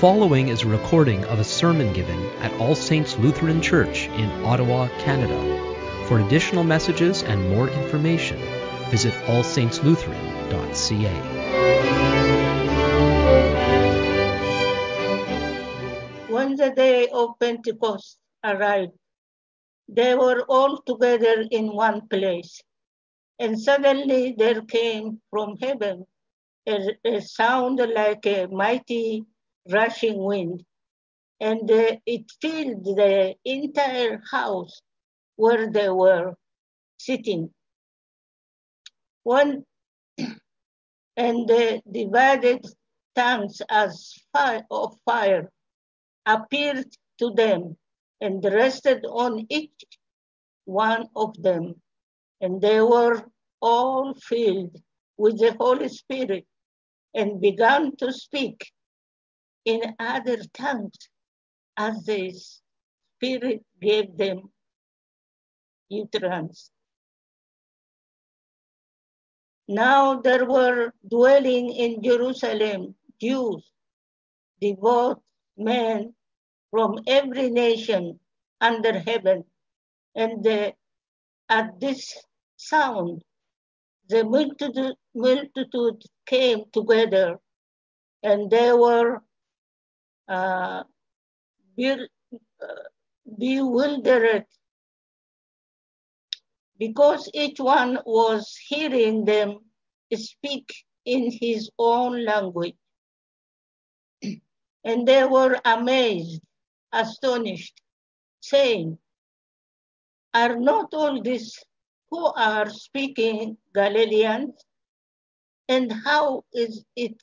following is a recording of a sermon given at All Saints Lutheran Church in Ottawa, Canada. For additional messages and more information, visit allsaintslutheran.ca. When the day of Pentecost arrived, they were all together in one place. And suddenly there came from heaven a, a sound like a mighty rushing wind, and uh, it filled the entire house where they were sitting. One and the divided tongues as fire of fire appeared to them and rested on each one of them, and they were all filled with the Holy Spirit and began to speak in other tongues as the Spirit gave them utterance. Now there were dwelling in Jerusalem Jews, devout men from every nation under heaven, and the, at this sound the multitude, multitude came together and they were Uh, uh, bewildered because each one was hearing them speak in his own language. and they were amazed, astonished, saying, Are not all these who are speaking Galileans? And how is it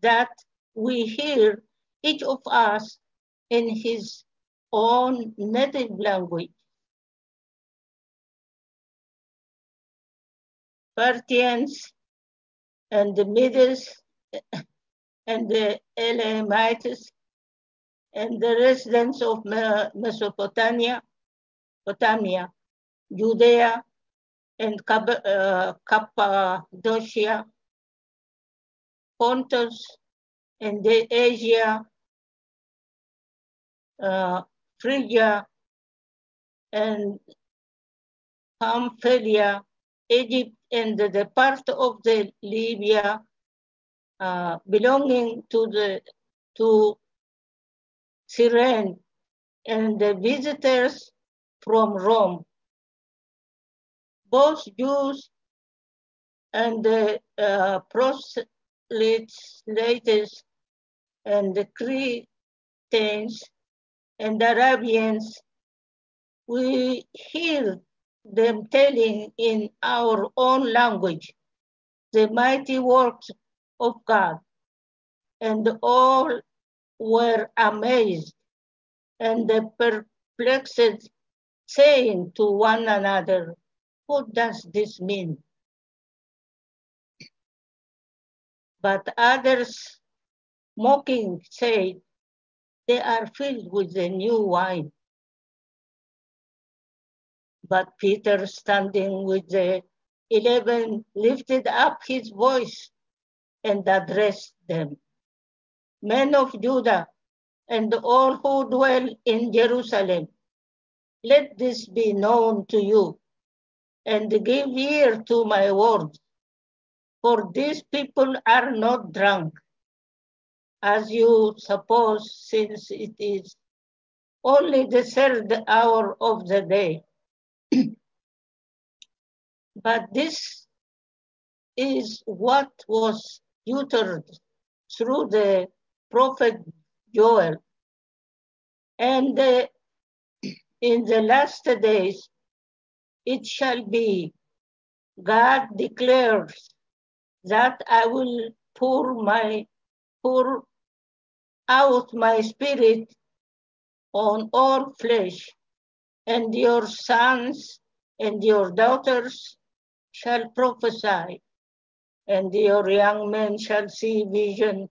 that we hear each of us in his own native language? Parthians and the Medes and the Elamites and the residents of Mesopotamia, Potamia, Judea, and uh, Cappadocia, Pontus, and Asia, uh, Phrygia, and Pamphylia, Egypt, and the part of the Libya uh, belonging to the to Cyrene, and the visitors from Rome. Both Jews and the uh, proselytes and the Cretans and the Arabians, we hear them telling in our own language the mighty works of God. And all were amazed and perplexed, saying to one another, what does this mean? But others, mocking, said, they are filled with the new wine. But Peter, standing with the eleven, lifted up his voice and addressed them. Men of Judah and all who dwell in Jerusalem, let this be known to you and give ear to my words. For these people are not drunk, as you suppose, since it is only the third hour of the day. but this is what was uttered through the prophet Joel. And uh, in the last days, it shall be, God declares that I will pour my pour out my spirit on all flesh, and your sons and your daughters shall prophesy, and your young men shall see vision,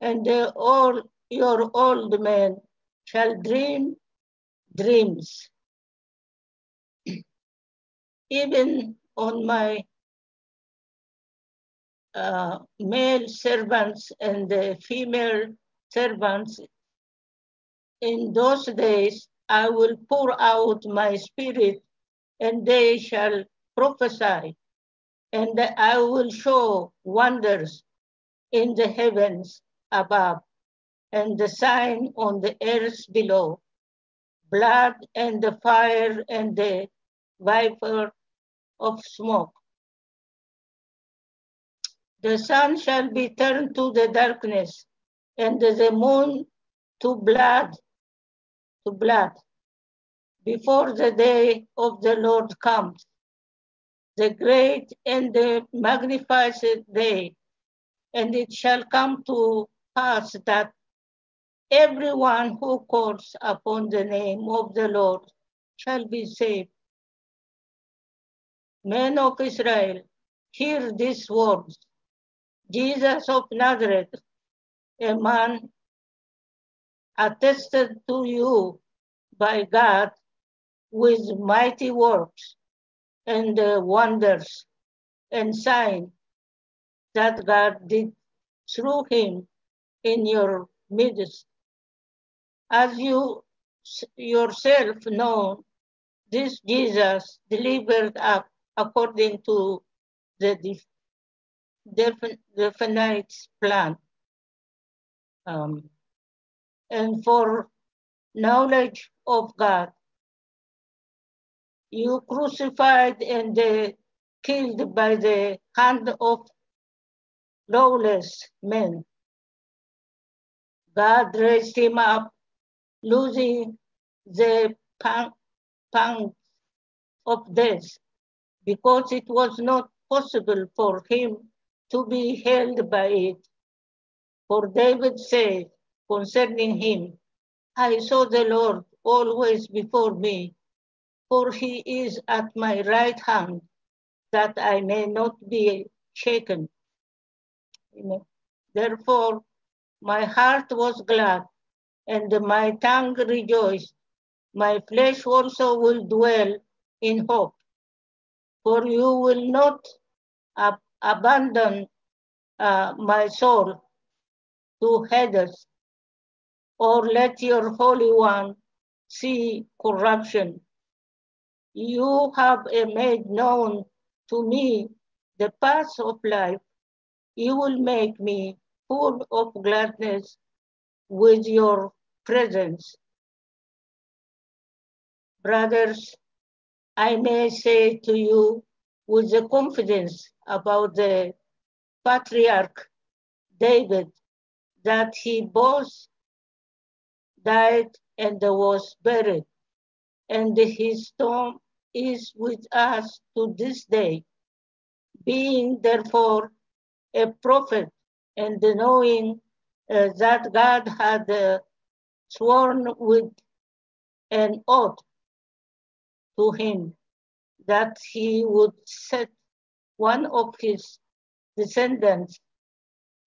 and all your old men shall dream dreams. Even on my uh, male servants and the female servants. In those days I will pour out my spirit, and they shall prophesy, and I will show wonders in the heavens above, and the sign on the earth below, blood and the fire and the vapor of smoke. The sun shall be turned to the darkness, and the moon to blood, to blood, before the day of the Lord comes, the great and the magnified day. And it shall come to pass that everyone who calls upon the name of the Lord shall be saved. Men of Israel, hear these words. Jesus of Nazareth, a man attested to you by God with mighty works and uh, wonders and signs that God did through him in your midst. As you yourself know, this Jesus delivered up according to the definite plan. Um, and for knowledge of God, you crucified and uh, killed by the hand of lawless men. God raised him up, losing the pang, pangs of death, because it was not possible for him to be held by it. For David said concerning him, I saw the Lord always before me, for he is at my right hand, that I may not be shaken. Therefore, my heart was glad, and my tongue rejoiced. My flesh also will dwell in hope, for you will not ab- abandon uh, my soul to Hades, or let your Holy One see corruption. You have made known to me the path of life. You will make me full of gladness with your presence. Brothers, I may say to you with the confidence about the patriarch David that he both died and was buried, and his tomb is with us to this day. Being therefore a prophet and knowing uh, that God had uh, sworn with an oath to him that he would set one of his descendants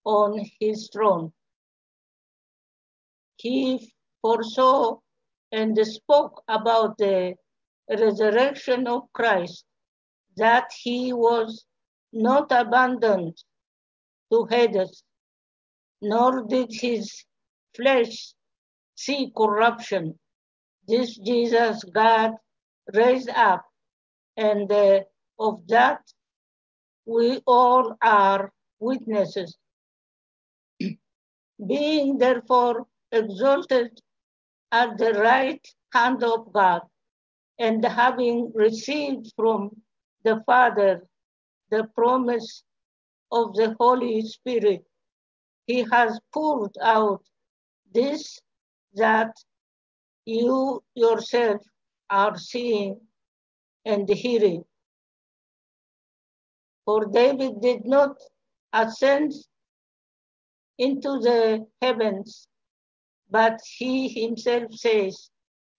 on his throne. He foresaw and spoke about the resurrection of Christ, that he was not abandoned to Hades, nor did his flesh see corruption. This Jesus God raised up, and uh, of that we all are witnesses. Being therefore exalted at the right hand of God, and having received from the Father the promise of the Holy Spirit, he has poured out this that you yourself are seeing and hearing. For David did not ascend into the heavens, but he himself says,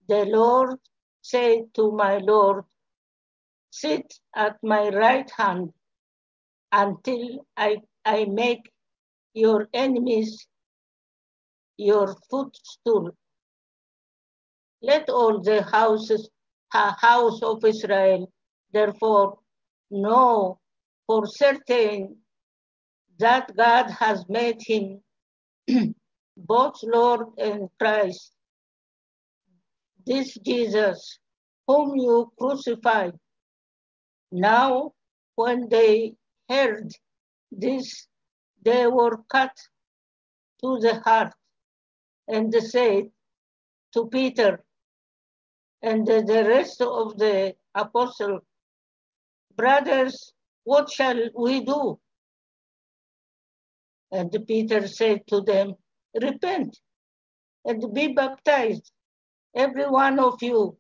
The Lord said to my Lord, Sit at my right hand until I, I make your enemies your footstool. Let all the houses, house of Israel, therefore, know for certain that God has made him both Lord and Christ, this Jesus whom you crucified. Now, when they heard this, they were cut to the heart and said to Peter and the rest of the apostles, Brothers, what shall we do? And Peter said to them, Repent and be baptized, every one of you,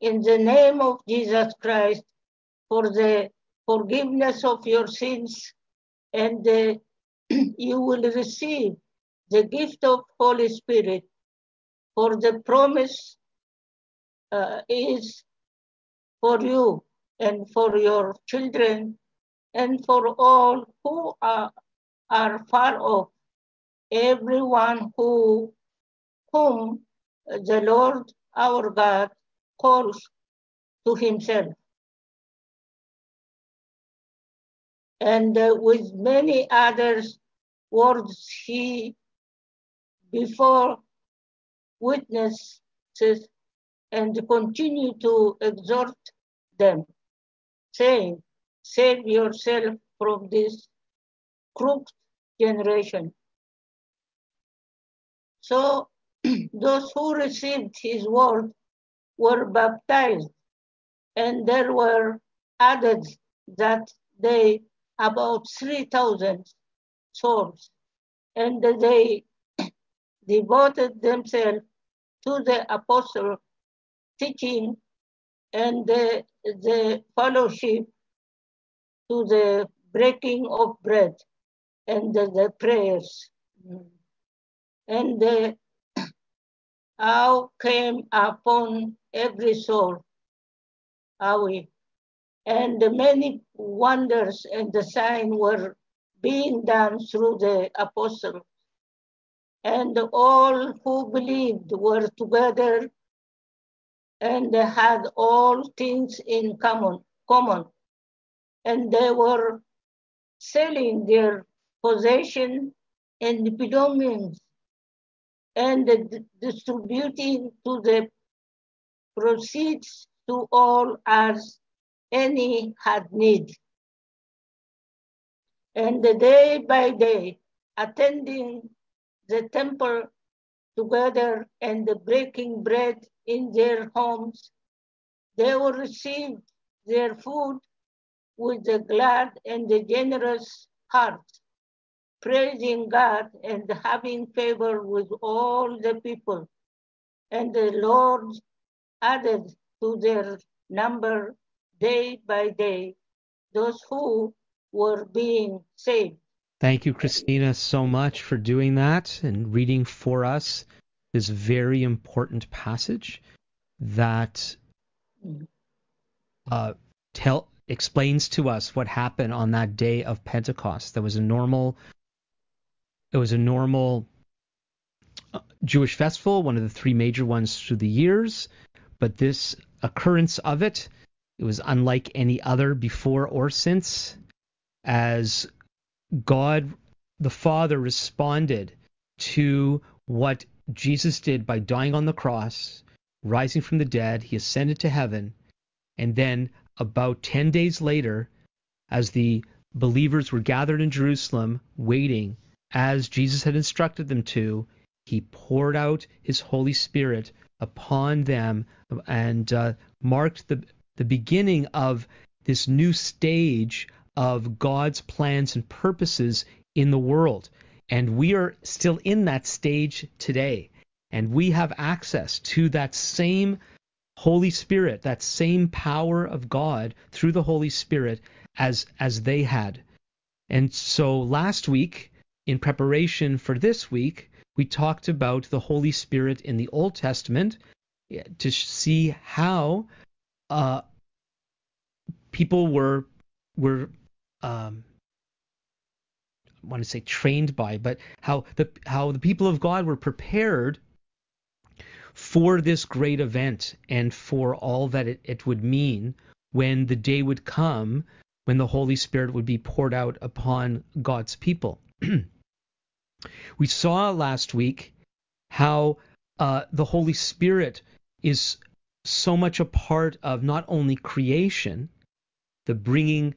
in the name of Jesus Christ, for the forgiveness of your sins, and uh, you will receive the gift of Holy Spirit. For the promise uh, is for you and for your children and for all who are, are far off, everyone who whom the Lord our God calls to himself. And uh, with many others words he before witnesses and continue to exhort them, saying, Save yourself from this crooked generation. So those who received his word were baptized, and there were added that day about 3,000 souls, and they devoted themselves to the apostle teaching and the, the fellowship to the breaking of bread and the, the prayers. Mm-hmm. And the awe came upon every soul. Awe. And many wonders and the signs were being done through the apostles. And all who believed were together and they had all things in common, common. And they were selling their possession and belongings and distributing to the proceeds to all as any had need. And day by day, attending the temple together and breaking bread in their homes, they will receive their food with a glad and a generous heart, praising God and having favor with all the people. And the Lord added to their number day by day those who were being saved. Thank you, Christina, so much for doing that and reading for us this very important passage that uh, tell explains to us what happened on that day of Pentecost. There was a normal, it was a normal uh, Jewish festival, one of the three major ones through the years, but this occurrence of it, it was unlike any other before or since, as God the Father responded to what Jesus did by dying on the cross, rising from the dead. He ascended to heaven. And then, about 10 days later, as the believers were gathered in Jerusalem, waiting, as Jesus had instructed them to, he poured out his Holy Spirit upon them and uh, marked the, the beginning of this new stage of God's plans and purposes in the world. And we are still in that stage today. And we have access to that same Holy Spirit, that same power of God through the Holy Spirit as as they had. And so last week, in preparation for this week, we talked about the Holy Spirit in the Old Testament to see how uh, people were were um, I want to say trained by, but how the how the people of God were prepared for this great event and for all that it, it would mean when the day would come when the Holy Spirit would be poured out upon God's people. We saw last week how uh, the Holy Spirit is so much a part of not only creation, the bringing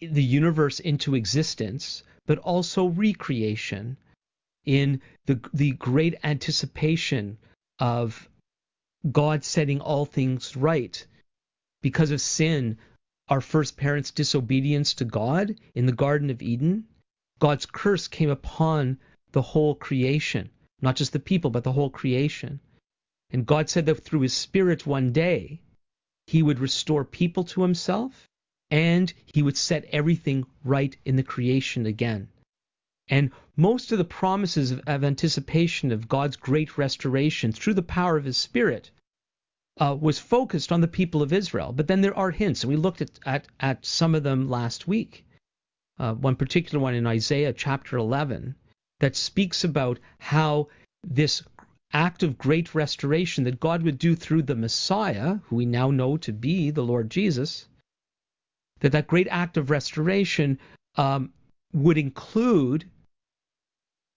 the universe into existence, but also recreation in the, the great anticipation of God setting all things right. Because of sin, our first parents' disobedience to God in the Garden of Eden, God's curse came upon the whole creation, not just the people, but the whole creation. And God said that through his Spirit one day, he would restore people to himself and he would set everything right in the creation again. And most of the promises of, of anticipation of God's great restoration through the power of his Spirit uh, was focused on the people of Israel. But then there are hints, and we looked at, at, at some of them last week. Uh, one particular one in Isaiah chapter 11 that speaks about how this act of great restoration that God would do through the Messiah, who we now know to be the Lord Jesus, that that great act of restoration um, would include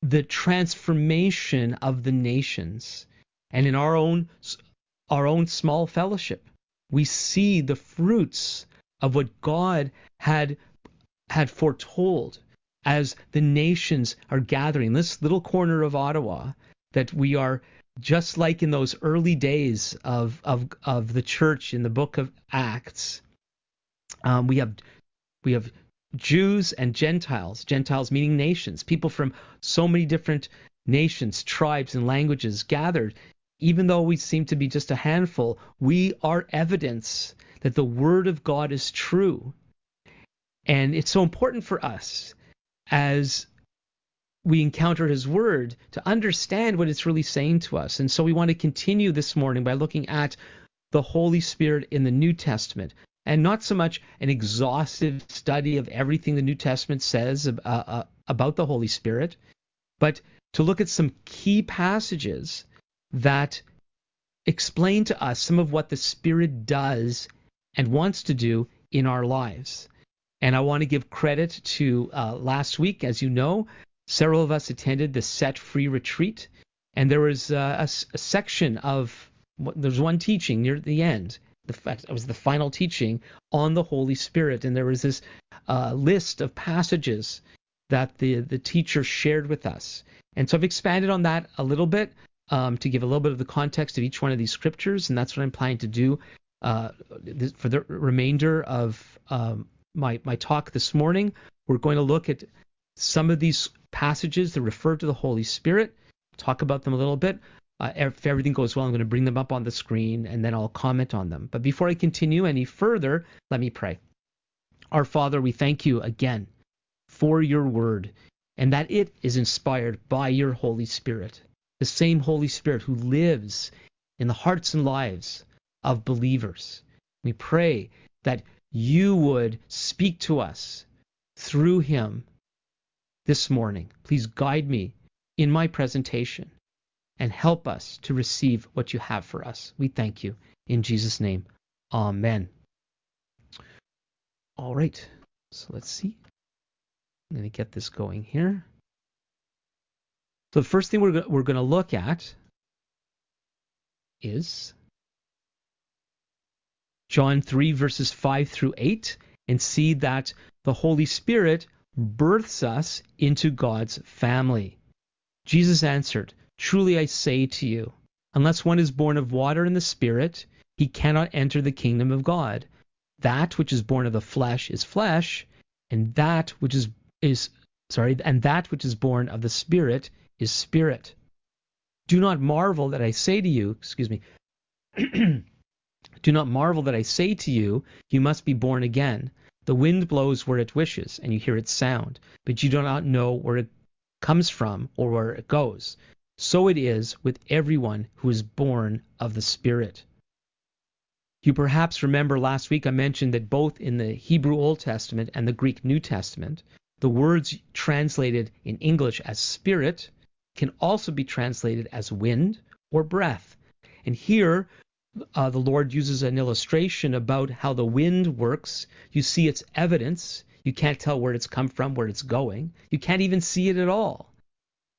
the transformation of the nations. And in our own our own small fellowship, we see the fruits of what God had had foretold as the nations are gathering this little corner of Ottawa that we are just like in those early days of of of the church in the book of Acts. Um, we have we have Jews and Gentiles, Gentiles meaning nations, people from so many different nations, tribes, and languages gathered. Even though we seem to be just a handful, we are evidence that the Word of God is true. And it's so important for us as we encounter his word to understand what it's really saying to us. And so we want to continue this morning by looking at the Holy Spirit in the New Testament and not so much an exhaustive study of everything the New Testament says uh, uh, about the Holy Spirit, but to look at some key passages that explain to us some of what the Spirit does and wants to do in our lives. And I want to give credit to uh, last week, as you know, several of us attended the Set Free retreat, and there was uh, a, a, section of there's one teaching near the end. The fact it was the final teaching on the Holy Spirit, and there was this uh, list of passages that the the teacher shared with us. And so I've expanded on that a little bit um, to give a little bit of the context of each one of these scriptures, and that's what I'm planning to do uh, for the remainder of um, my, my talk this morning. We're going to look at some of these passages that refer to the Holy Spirit, talk about them a little bit. Uh, if everything goes well, I'm going to bring them up on the screen and then I'll comment on them. But before I continue any further, let me pray. Our Father, we thank you again for your word and that it is inspired by your Holy Spirit, the same Holy Spirit who lives in the hearts and lives of believers. We pray that you would speak to us through him this morning. Please guide me in my presentation and help us to receive what you have for us. We thank you. In Jesus' name, Amen. All right, so let's see. I'm going to get this going here. So the first thing we're, we're going to look at is John 3, verses 5 through 8, and see that the Holy Spirit births us into God's family. Jesus answered, Truly I say to you, unless one is born of water and the Spirit, he cannot enter the kingdom of God. That which is born of the flesh is flesh, and that which is is sorry, and that which is born of the Spirit is spirit. Do not marvel that I say to you, excuse me, Do not marvel that I say to you, You must be born again. The wind blows where it wishes, and you hear its sound, but you do not know where it comes from or where it goes. So it is with everyone who is born of the Spirit. You perhaps remember last week I mentioned that both in the Hebrew Old Testament and the Greek New Testament, the words translated in English as spirit can also be translated as wind or breath. And here uh, the Lord uses an illustration about how the wind works. You see its evidence. You can't tell where it's come from, where it's going. You can't even see it at all.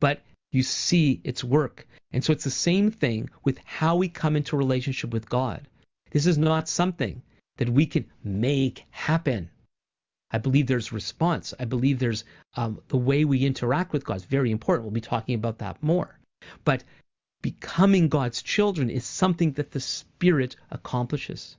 but you see its work. And so it's the same thing with how we come into relationship with God. This is not something that we can make happen. I believe there's response. I believe there's um, the way we interact with God is very important. We'll be talking about that more. But becoming God's children is something that the Spirit accomplishes.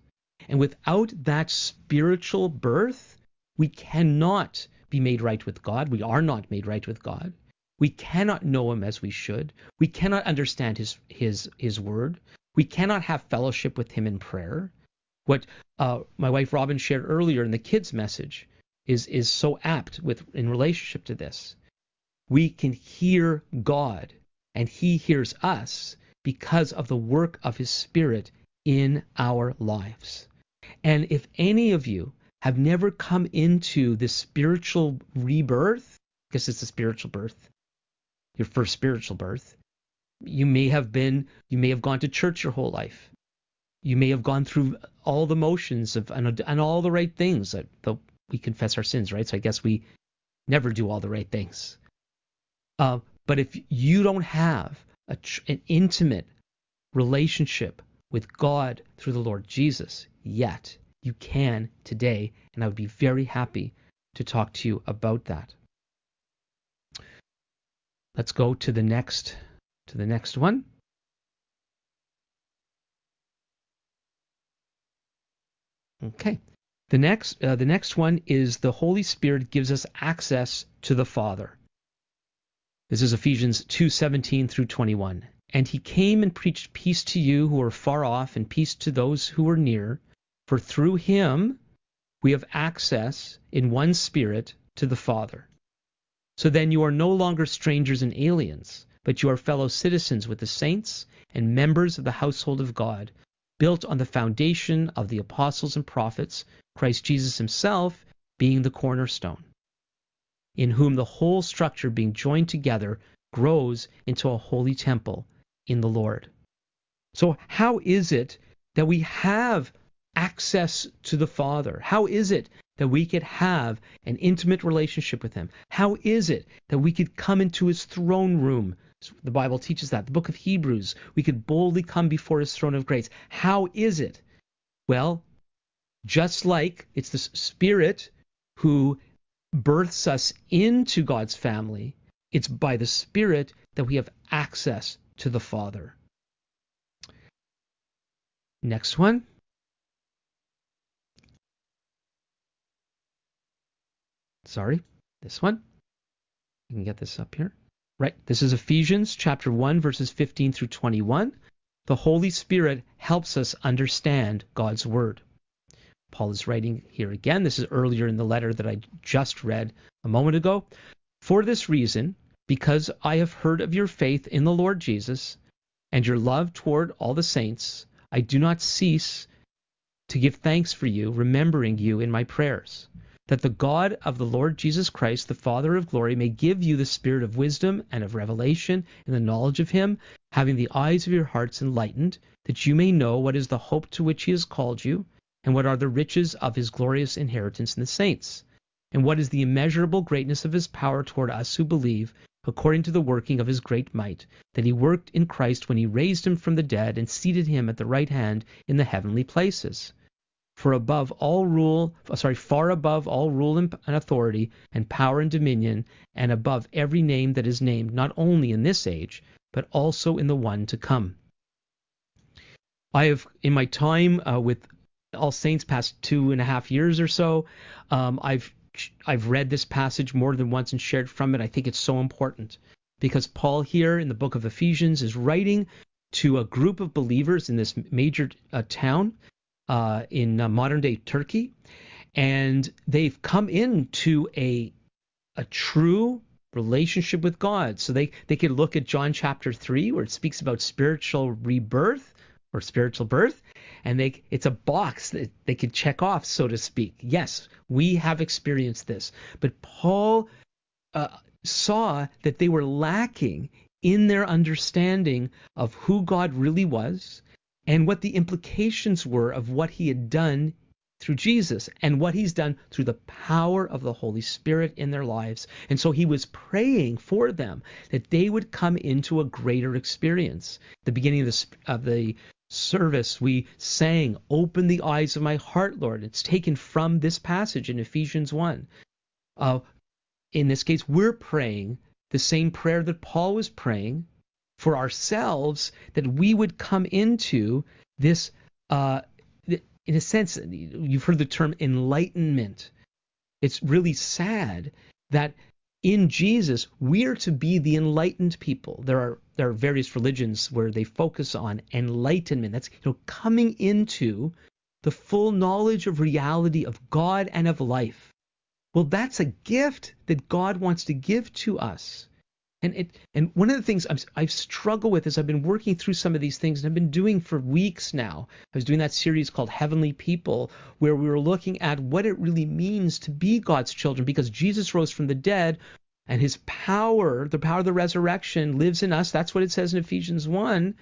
And without that spiritual birth, we cannot be made right with God. We are not made right with God. We cannot know him as we should. We cannot understand his his his word. We cannot have fellowship with him in prayer. What uh, my wife Robin shared earlier in the kids' message is is so apt with in relationship to this. We can hear God and he hears us because of the work of his spirit in our lives. And if any of you have never come into this spiritual rebirth, because it's a spiritual birth, your first spiritual birth, you may have been, you may have gone to church your whole life. You may have gone through all the motions of and, and all the right things. Though we confess our sins, right? So I guess we never do all the right things. Uh, but if you don't have a, an intimate relationship with God through the Lord Jesus yet, you can today, and I would be very happy to talk to you about that. Let's go to the next to the next one. Okay. The next uh, the next one is the Holy Spirit gives us access to the Father. This is Ephesians 2:17 through 21. And he came and preached peace to you who are far off and peace to those who are near, for through him we have access in one spirit to the Father. So then you are no longer strangers and aliens, but you are fellow citizens with the saints and members of the household of God, built on the foundation of the apostles and prophets, Christ Jesus himself being the cornerstone in whom the whole structure being joined together grows into a holy temple in the Lord. So, how is it that we have access to the Father? How is it that we could have an intimate relationship with Him? How is it that we could come into His throne room? The Bible teaches that. The book of Hebrews, we could boldly come before His throne of grace. How is it? Well, just like it's the Spirit who births us into God's family, it's by the Spirit that we have access to the Father. Next one. Sorry, this one. You can get this up here. Right, this is Ephesians chapter 1, verses 15 through 21. The Holy Spirit helps us understand God's Word. Paul is writing here again. This is earlier in the letter that I just read a moment ago. For this reason, because I have heard of your faith in the Lord Jesus and your love toward all the saints, I do not cease to give thanks for you, remembering you in my prayers, that the God of the Lord Jesus Christ, the Father of glory, may give you the spirit of wisdom and of revelation in the knowledge of him, having the eyes of your hearts enlightened, that you may know what is the hope to which he has called you and what are the riches of his glorious inheritance in the saints? And what is the immeasurable greatness of his power toward us who believe, according to the working of his great might, that he worked in Christ when he raised him from the dead and seated him at the right hand in the heavenly places? For above all rule, sorry, far above all rule and authority and power and dominion, and above every name that is named, not only in this age, but also in the one to come. I have, in my time uh, with all Saints past two and a half years or so. Um, I've I've read this passage more than once and shared from it. I think it's so important because Paul here in the book of Ephesians is writing to a group of believers in this major uh, town uh, in uh, modern day Turkey, and they've come into a a true relationship with God. So they they could look at John chapter three where it speaks about spiritual rebirth or spiritual birth, and they it's a box that they can check off, so to speak. Yes, we have experienced this, but Paul uh, saw that they were lacking in their understanding of who God really was and what the implications were of what he had done through Jesus and what he's done through the power of the Holy Spirit in their lives. And so he was praying for them that they would come into a greater experience. The beginning of the, of the service, we sang, Open the eyes of my heart, Lord. It's taken from this passage in Ephesians 1. Uh, in this case, we're praying the same prayer that Paul was praying for ourselves, that we would come into this uh, in a sense, you've heard the term enlightenment. It's really sad that in Jesus we are to be the enlightened people. There are there are various religions where they focus on enlightenment. That's you know coming into the full knowledge of reality of God and of life. Well, that's a gift that God wants to give to us. And it and one of the things I've, I've struggled with is I've been working through some of these things and I've been doing for weeks now. I was doing that series called Heavenly People where we were looking at what it really means to be God's children because Jesus rose from the dead and his power, the power of the resurrection lives in us. That's what it says in Ephesians 1.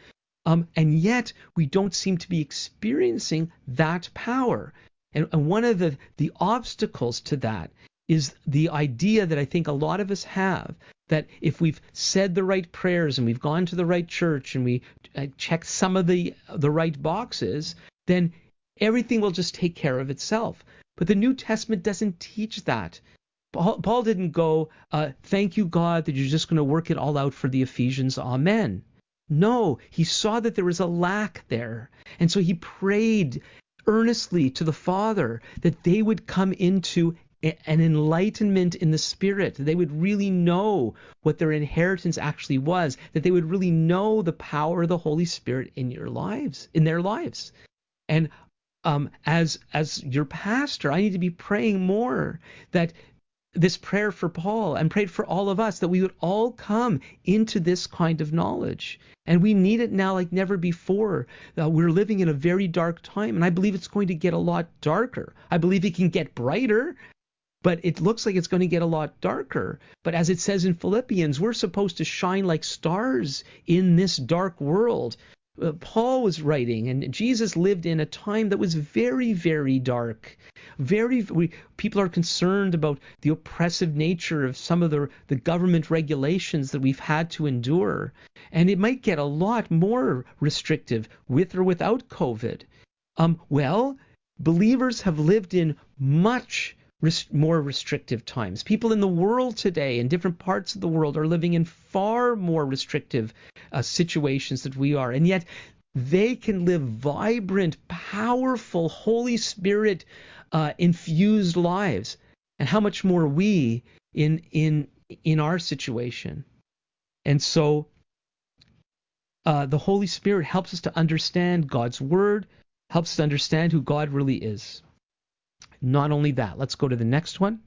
Um, and yet we don't seem to be experiencing that power. And, and one of the, the obstacles to that is the idea that I think a lot of us have that if we've said the right prayers and we've gone to the right church and we uh, check some of the the right boxes, then everything will just take care of itself. But the New Testament doesn't teach that. Paul, Paul didn't go, uh, "Thank you, God, that you're just going to work it all out for the Ephesians. Amen." No, he saw that there was a lack there, and so he prayed earnestly to the Father that they would come into an enlightenment in the spirit. They would really know what their inheritance actually was, that they would really know the power of the Holy Spirit in your lives, in their lives. And um, as as your pastor, I need to be praying more that this prayer for Paul and prayed for all of us that we would all come into this kind of knowledge. And we need it now like never before. Uh, we're living in a very dark time, and I believe it's going to get a lot darker. I believe it can get brighter but it looks like it's going to get a lot darker. But as it says in Philippians, we're supposed to shine like stars in this dark world. Uh, Paul was writing, and Jesus lived in a time that was very, very dark. Very, we, people are concerned about the oppressive nature of some of the the government regulations that we've had to endure, and it might get a lot more restrictive with or without COVID. Um, well, believers have lived in much more restrictive times. People in the world today, in different parts of the world, are living in far more restrictive uh, situations than we are, and yet they can live vibrant, powerful, Holy Spirit uh, infused lives. And how much more we in in in our situation. And so uh, the Holy Spirit helps us to understand God's word, helps us to understand who God really is. Not only that, let's go to the next one.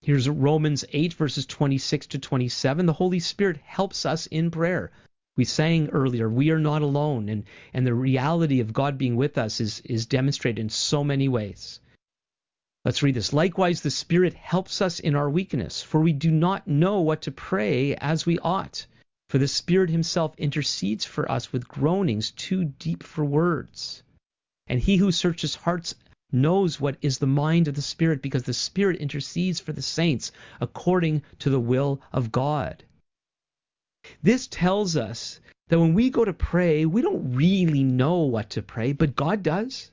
Here's Romans 8, verses 26 to 27. The Holy Spirit helps us in prayer. We sang earlier, we are not alone, and, and the reality of God being with us is, is demonstrated in so many ways. Let's read this. Likewise, the Spirit helps us in our weakness, for we do not know what to pray as we ought. For the Spirit Himself intercedes for us with groanings too deep for words. And He who searches hearts knows what is the mind of the Spirit, because the Spirit intercedes for the saints according to the will of God. This tells us that when we go to pray, we don't really know what to pray, but God does.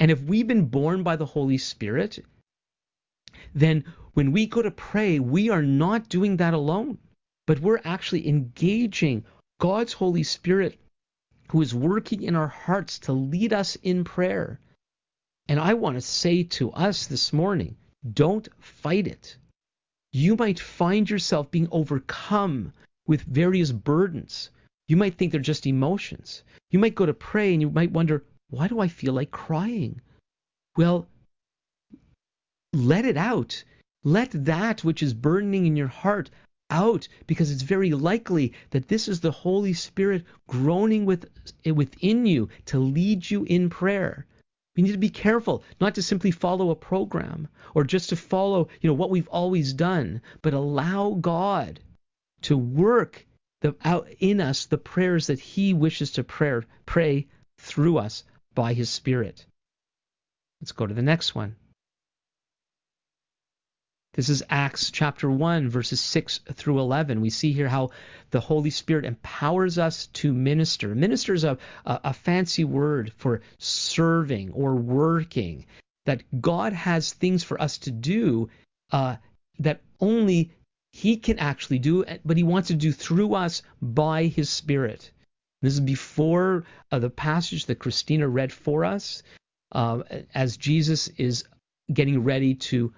And if we've been born by the Holy Spirit, then when we go to pray, we are not doing that alone but we're actually engaging God's Holy Spirit who is working in our hearts to lead us in prayer. And I want to say to us this morning don't fight it. You might find yourself being overcome with various burdens. You might think they're just emotions. You might go to pray and you might wonder, why do I feel like crying? Well, let it out. Let that which is burning in your heart out because it's very likely that this is the Holy Spirit groaning with, within you to lead you in prayer. We need to be careful not to simply follow a program or just to follow, you know, what we've always done, but allow God to work the, out in us the prayers that He wishes to pray, pray through us by His Spirit. Let's go to the next one. This is Acts chapter 1, verses 6 through 11. We see here how the Holy Spirit empowers us to minister. Minister is a, a, a fancy word for serving or working. That God has things for us to do uh, that only He can actually do, but He wants to do through us by His Spirit. This is before uh, the passage that Christina read for us, uh, as Jesus is getting ready to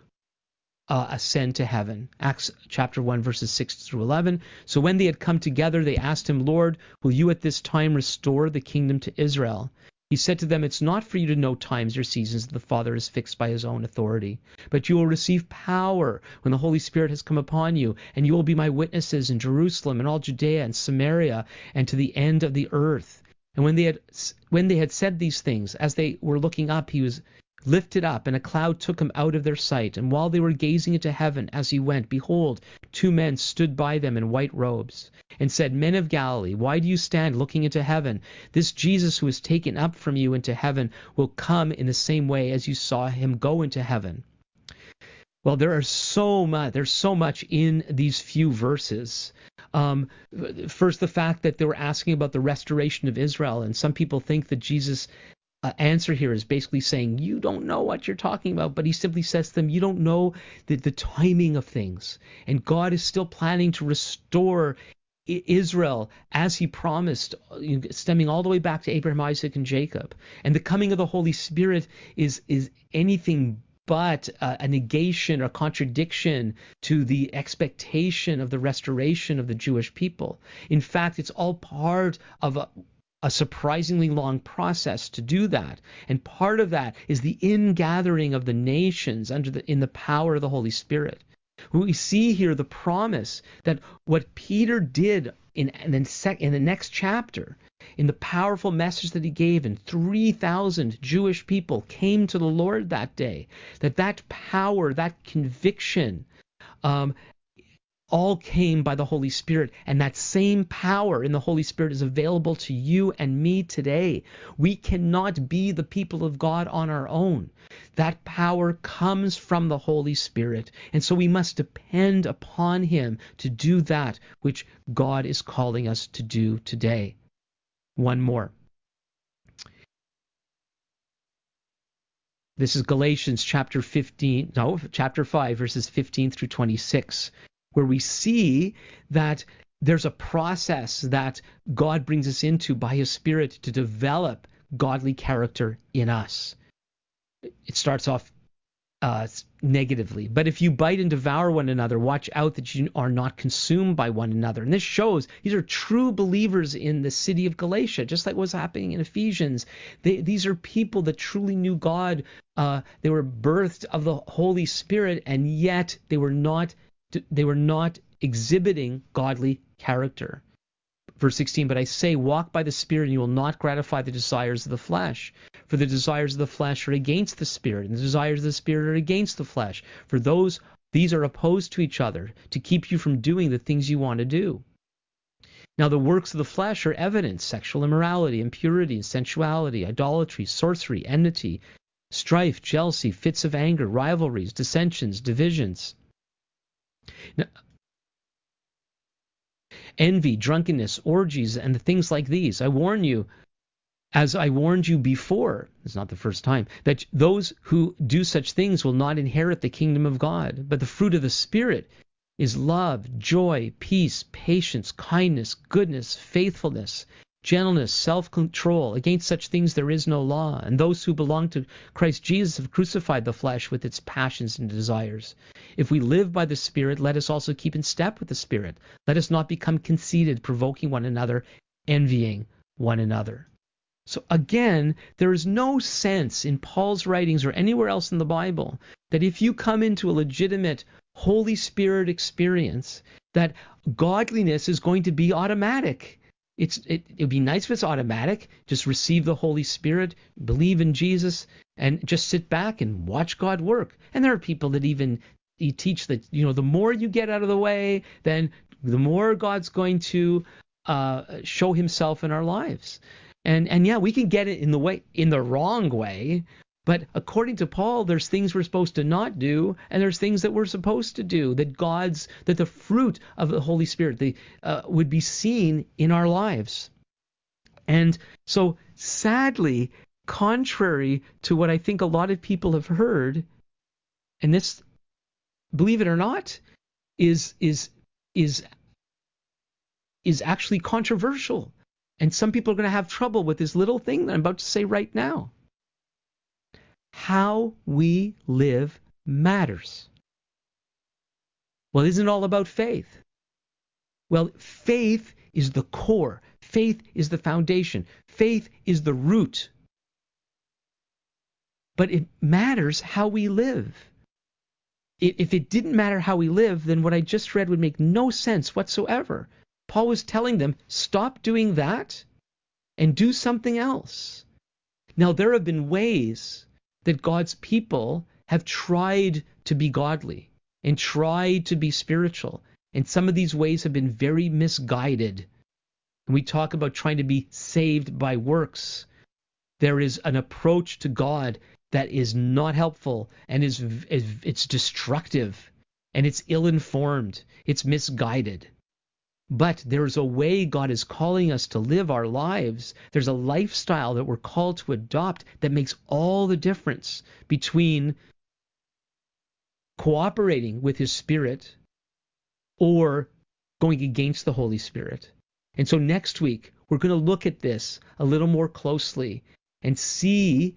uh, ascend to heaven. Acts chapter 1, verses 6 through 11. So when they had come together, they asked him, Lord, will you at this time restore the kingdom to Israel? He said to them, It's not for you to know times or seasons that the Father has fixed by his own authority, but you will receive power when the Holy Spirit has come upon you, and you will be my witnesses in Jerusalem and all Judea and Samaria and to the end of the earth. And when they had when they had said these things, as they were looking up, he was lifted up, and a cloud took him out of their sight. And while they were gazing into heaven as he went, behold, two men stood by them in white robes, and said, Men of Galilee, why do you stand looking into heaven? This Jesus who is taken up from you into heaven will come in the same way as you saw him go into heaven. Well, there are so much. There's so much in these few verses. Um, first, the fact that they were asking about the restoration of Israel, and some people think that Jesus uh, answer here is basically saying you don't know what you're talking about, but he simply says to them, you don't know the, the timing of things. And God is still planning to restore Israel as he promised, stemming all the way back to Abraham, Isaac, and Jacob. And the coming of the Holy Spirit is, is anything but a negation or contradiction to the expectation of the restoration of the Jewish people. In fact, it's all part of a, a surprisingly long process to do that. And part of that is the ingathering of the nations under the, in the power of the Holy Spirit. We see here the promise that what Peter did in, in, sec, in the next chapter, in the powerful message that he gave, and 3,000 Jewish people came to the Lord that day, that that power, that conviction, um, all came by the Holy Spirit, and that same power in the Holy Spirit is available to you and me today. We cannot be the people of God on our own. That power comes from the Holy Spirit, and so we must depend upon Him to do that which God is calling us to do today. One more. This is Galatians chapter 15, no, chapter 5, verses 15 through 26 where we see that there's a process that God brings us into by His Spirit to develop godly character in us. It starts off uh, negatively. But if you bite and devour one another, watch out that you are not consumed by one another. And this shows these are true believers in the city of Galatia, just like what's happening in Ephesians. They, these are people that truly knew God. Uh, they were birthed of the Holy Spirit, and yet they were not they were not exhibiting godly character. Verse 16, but I say, walk by the Spirit, and you will not gratify the desires of the flesh. For the desires of the flesh are against the Spirit, and the desires of the Spirit are against the flesh. For those these are opposed to each other to keep you from doing the things you want to do. Now, the works of the flesh are evident sexual immorality, impurity, sensuality, idolatry, sorcery, enmity, strife, jealousy, fits of anger, rivalries, dissensions, divisions now, envy, drunkenness, orgies, and things like these. I warn you, as I warned you before, it's not the first time, that those who do such things will not inherit the kingdom of God. But the fruit of the Spirit is love, joy, peace, patience, kindness, goodness, faithfulness, gentleness, self control. Against such things there is no law. And those who belong to Christ Jesus have crucified the flesh with its passions and desires. If we live by the Spirit, let us also keep in step with the Spirit. Let us not become conceited, provoking one another, envying one another. So again, there is no sense in Paul's writings or anywhere else in the Bible that if you come into a legitimate Holy Spirit experience, that godliness is going to be automatic. It's it would be nice if it's automatic. Just receive the Holy Spirit, believe in Jesus, and just sit back and watch God work. And there are people that even teach that you know the more you get out of the way, then the more God's going to uh, show Himself in our lives. And and yeah, we can get it in the way in the wrong way, but according to Paul, there's things we're supposed to not do, and there's things that we're supposed to do. That God's that the fruit of the Holy Spirit the, uh, would be seen in our lives. And so, sadly, contrary to what I think a lot of people have heard, and this, believe it or not, is is is is actually controversial. And some people are going to have trouble with this little thing that I'm about to say right now. How we live matters. Well, isn't it all about faith? Well, faith is the core. Faith is the foundation. Faith is the root. But it matters how we live. If it didn't matter how we live, then what I just read would make no sense whatsoever. Paul was telling them, stop doing that and do something else. Now, there have been ways that God's people have tried to be godly and tried to be spiritual. And some of these ways have been very misguided. We talk about trying to be saved by works. There is an approach to God that is not helpful and is it's destructive and it's ill-informed. It's misguided. But there's a way God is calling us to live our lives. There's a lifestyle that we're called to adopt that makes all the difference between cooperating with His Spirit or going against the Holy Spirit. And so next week, we're going to look at this a little more closely and see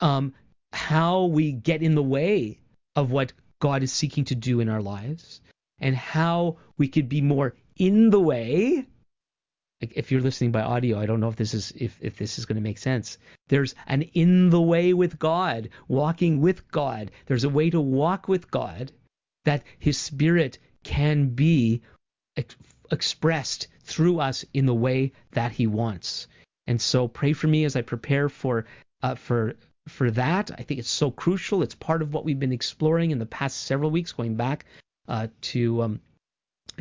um, how we get in the way of what God is seeking to do in our lives and how we could be more in the way if you're listening by audio, I don't know if this is if, if this is going to make sense. There's an in the way with God, walking with God. There's a way to walk with God that His Spirit can be ex- expressed through us in the way that He wants. And so pray for me as I prepare for uh, for for that. I think it's so crucial. It's part of what we've been exploring in the past several weeks, going back uh, to um,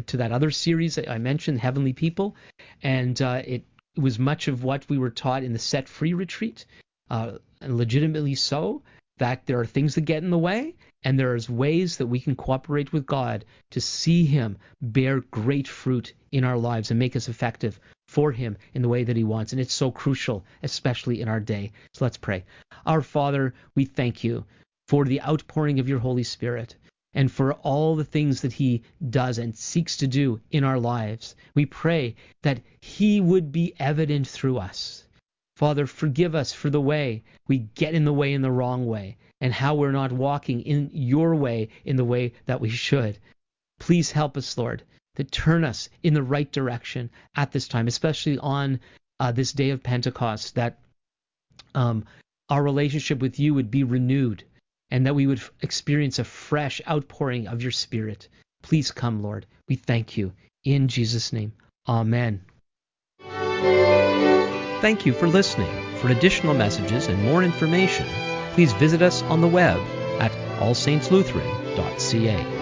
to that other series I mentioned, Heavenly People, and uh, it was much of what we were taught in the Set Free retreat, uh, and legitimately so. That there are things that get in the way, and there is ways that we can cooperate with God to see Him bear great fruit in our lives and make us effective for Him in the way that He wants. And it's so crucial, especially in our day. So let's pray. Our Father, we thank you for the outpouring of your Holy Spirit and for all the things that he does and seeks to do in our lives. We pray that he would be evident through us. Father, forgive us for the way we get in the way in the wrong way and how we're not walking in your way in the way that we should. Please help us, Lord, to turn us in the right direction at this time, especially on uh, this day of Pentecost, that um, our relationship with you would be renewed and that we would experience a fresh outpouring of your Spirit. Please come, Lord. We thank you. In Jesus' name, Amen. Thank you for listening. For additional messages and more information, please visit us on the web at allsaintslutheran.ca.